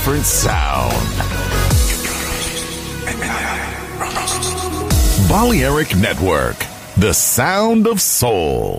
Different sound. Balearic Network, the sound of soul.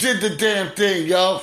Did the damn thing, yo.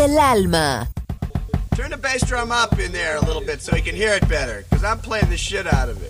del alma. Turn the bass drum up in there a little bit so he can hear it better, because I'm playing the shit out of it.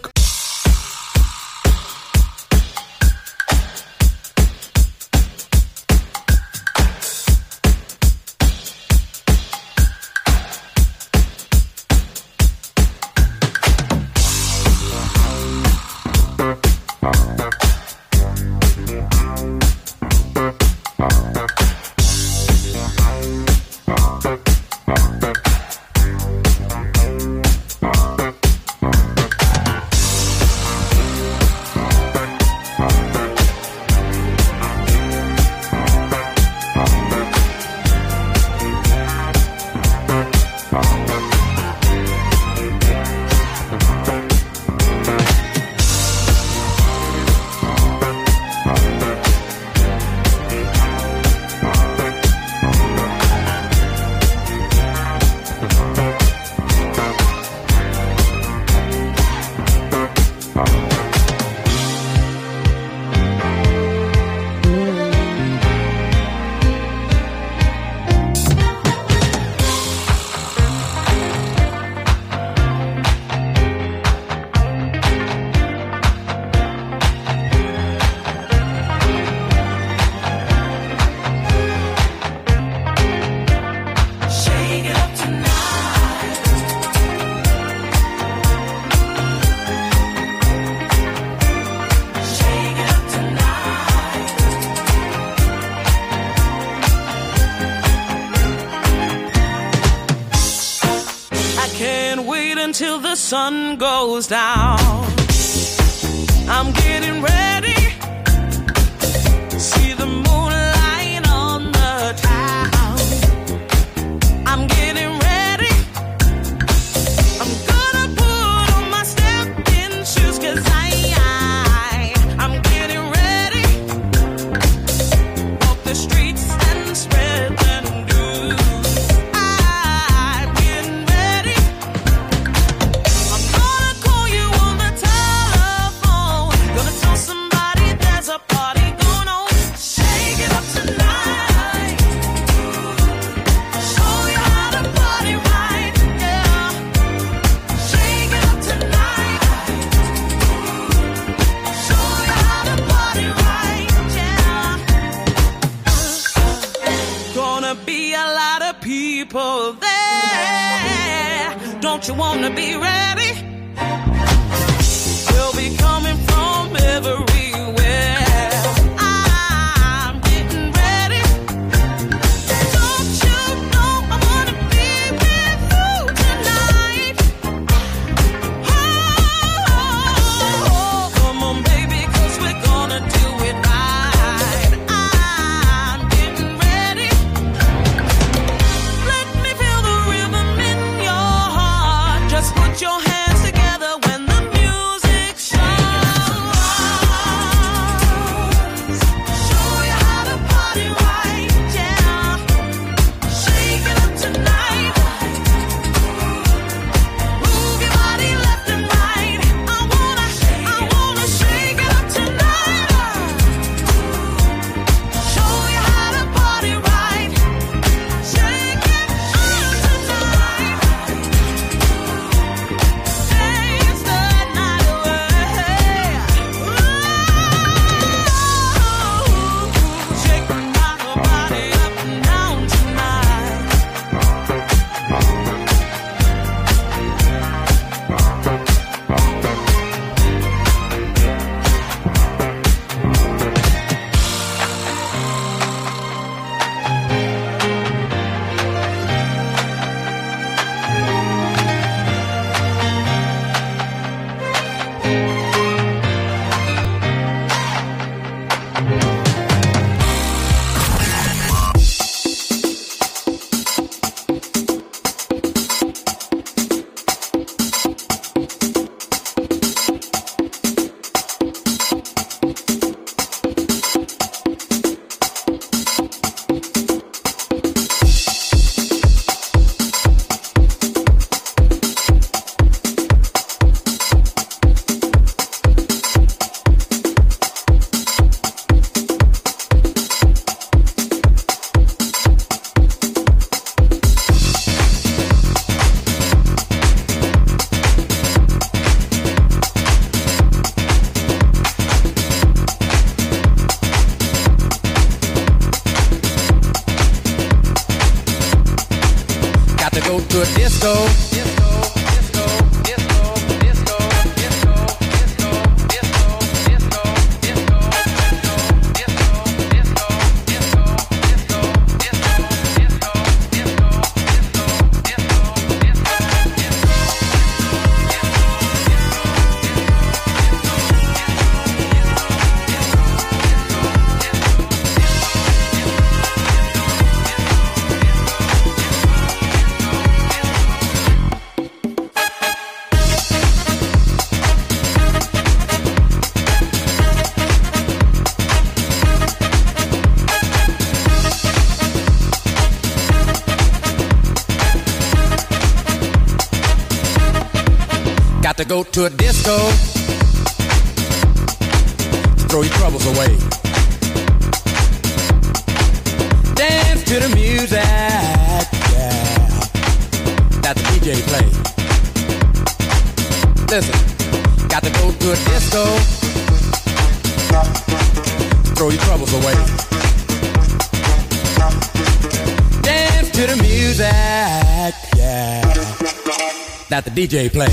until the sun goes down. go to a disco. Throw your troubles away. Dance to the music, yeah. That the DJ play. Listen, got to go to a disco. Throw your troubles away. Dance to the music, yeah. That the DJ play.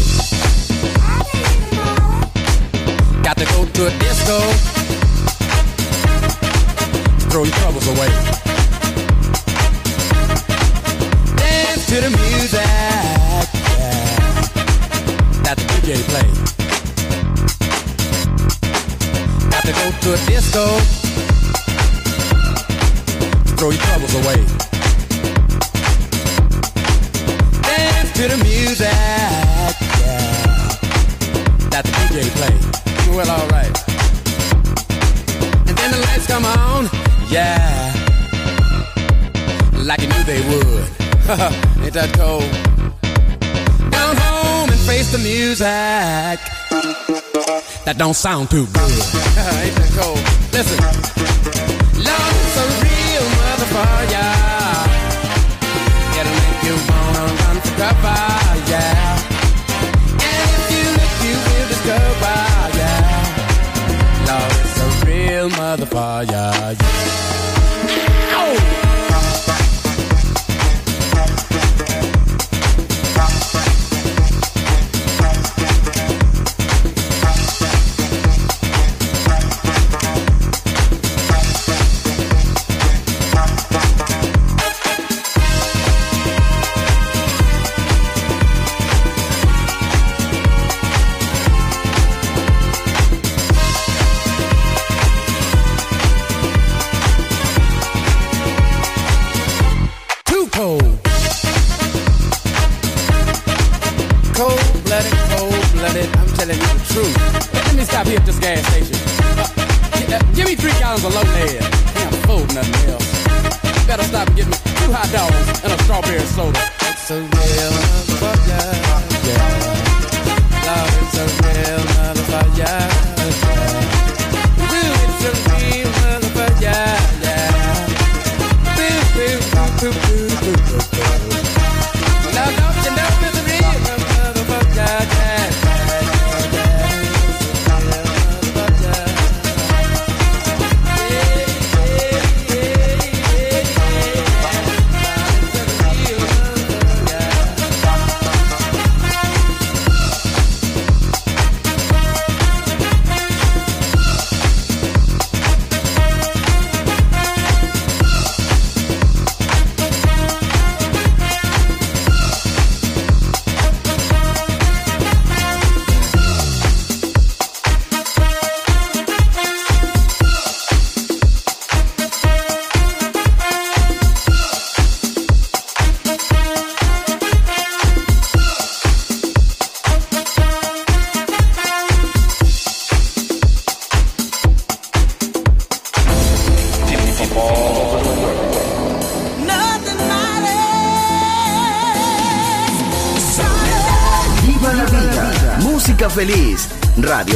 sound too good. Ain't that cold? Listen. Love is a real motherfucker. Yeah, It'll make you wanna run for cover, yeah. And if you look, you will discover, yeah. Love is a real motherfucker, yeah.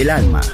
del alma.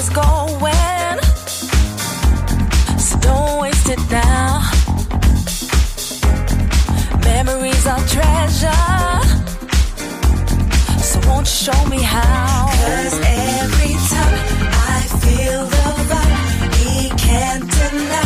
always going. So don't waste it now. Memories are treasure. So won't you show me how? Cause every time I feel the vibe, he can't deny.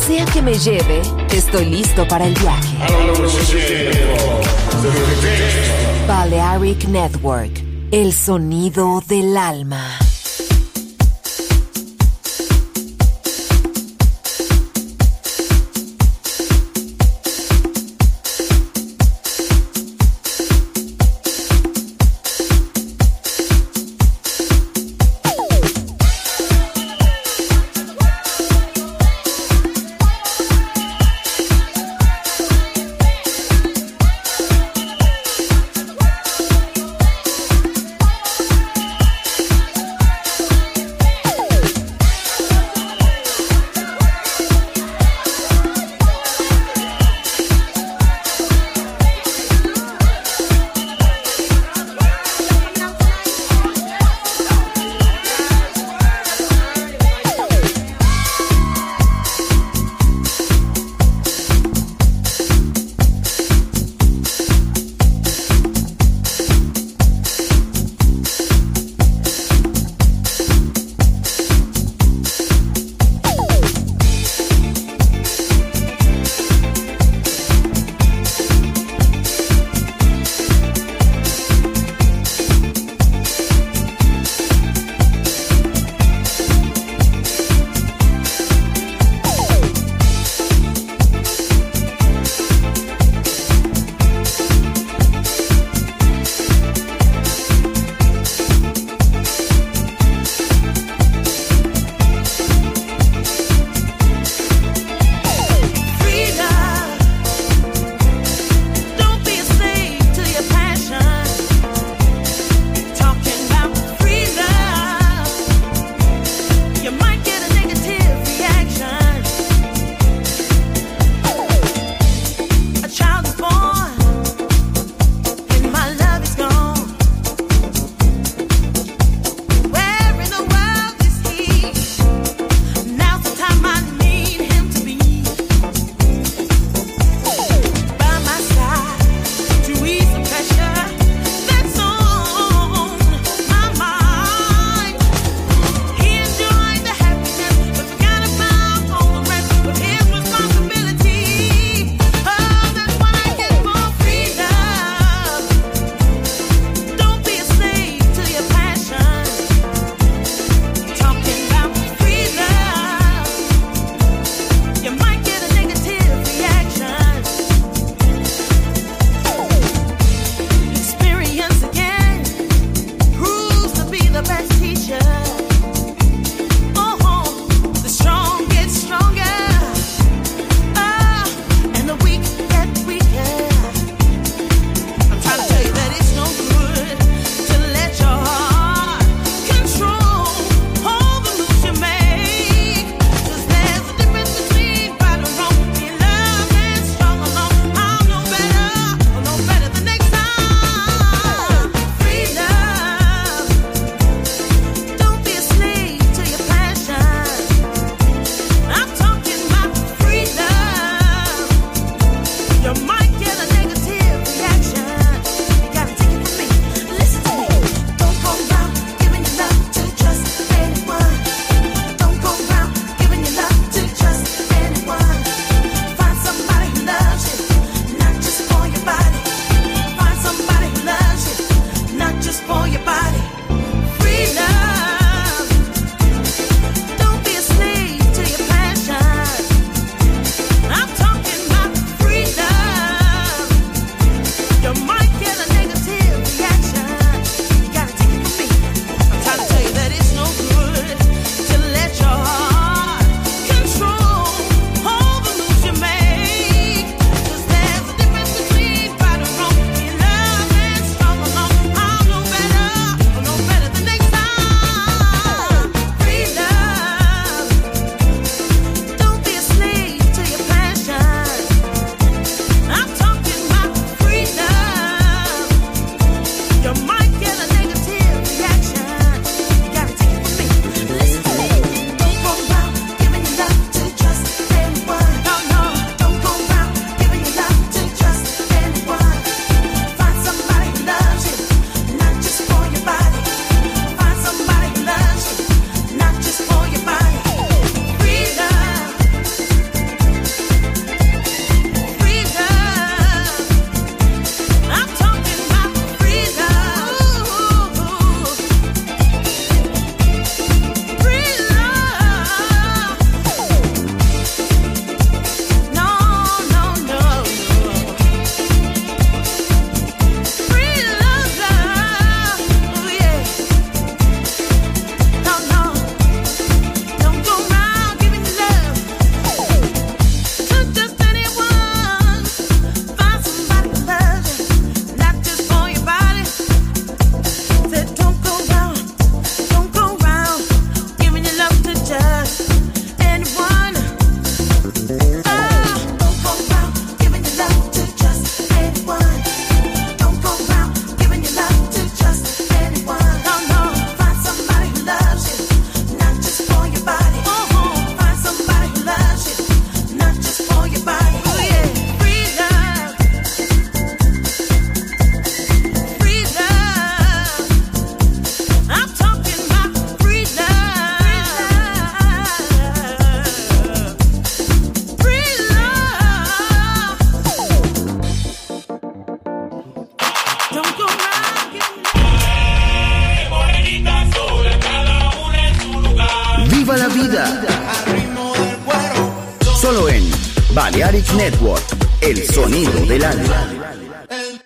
sea que me lleve, estoy listo para el viaje. Balearic Network, el sonido del alma.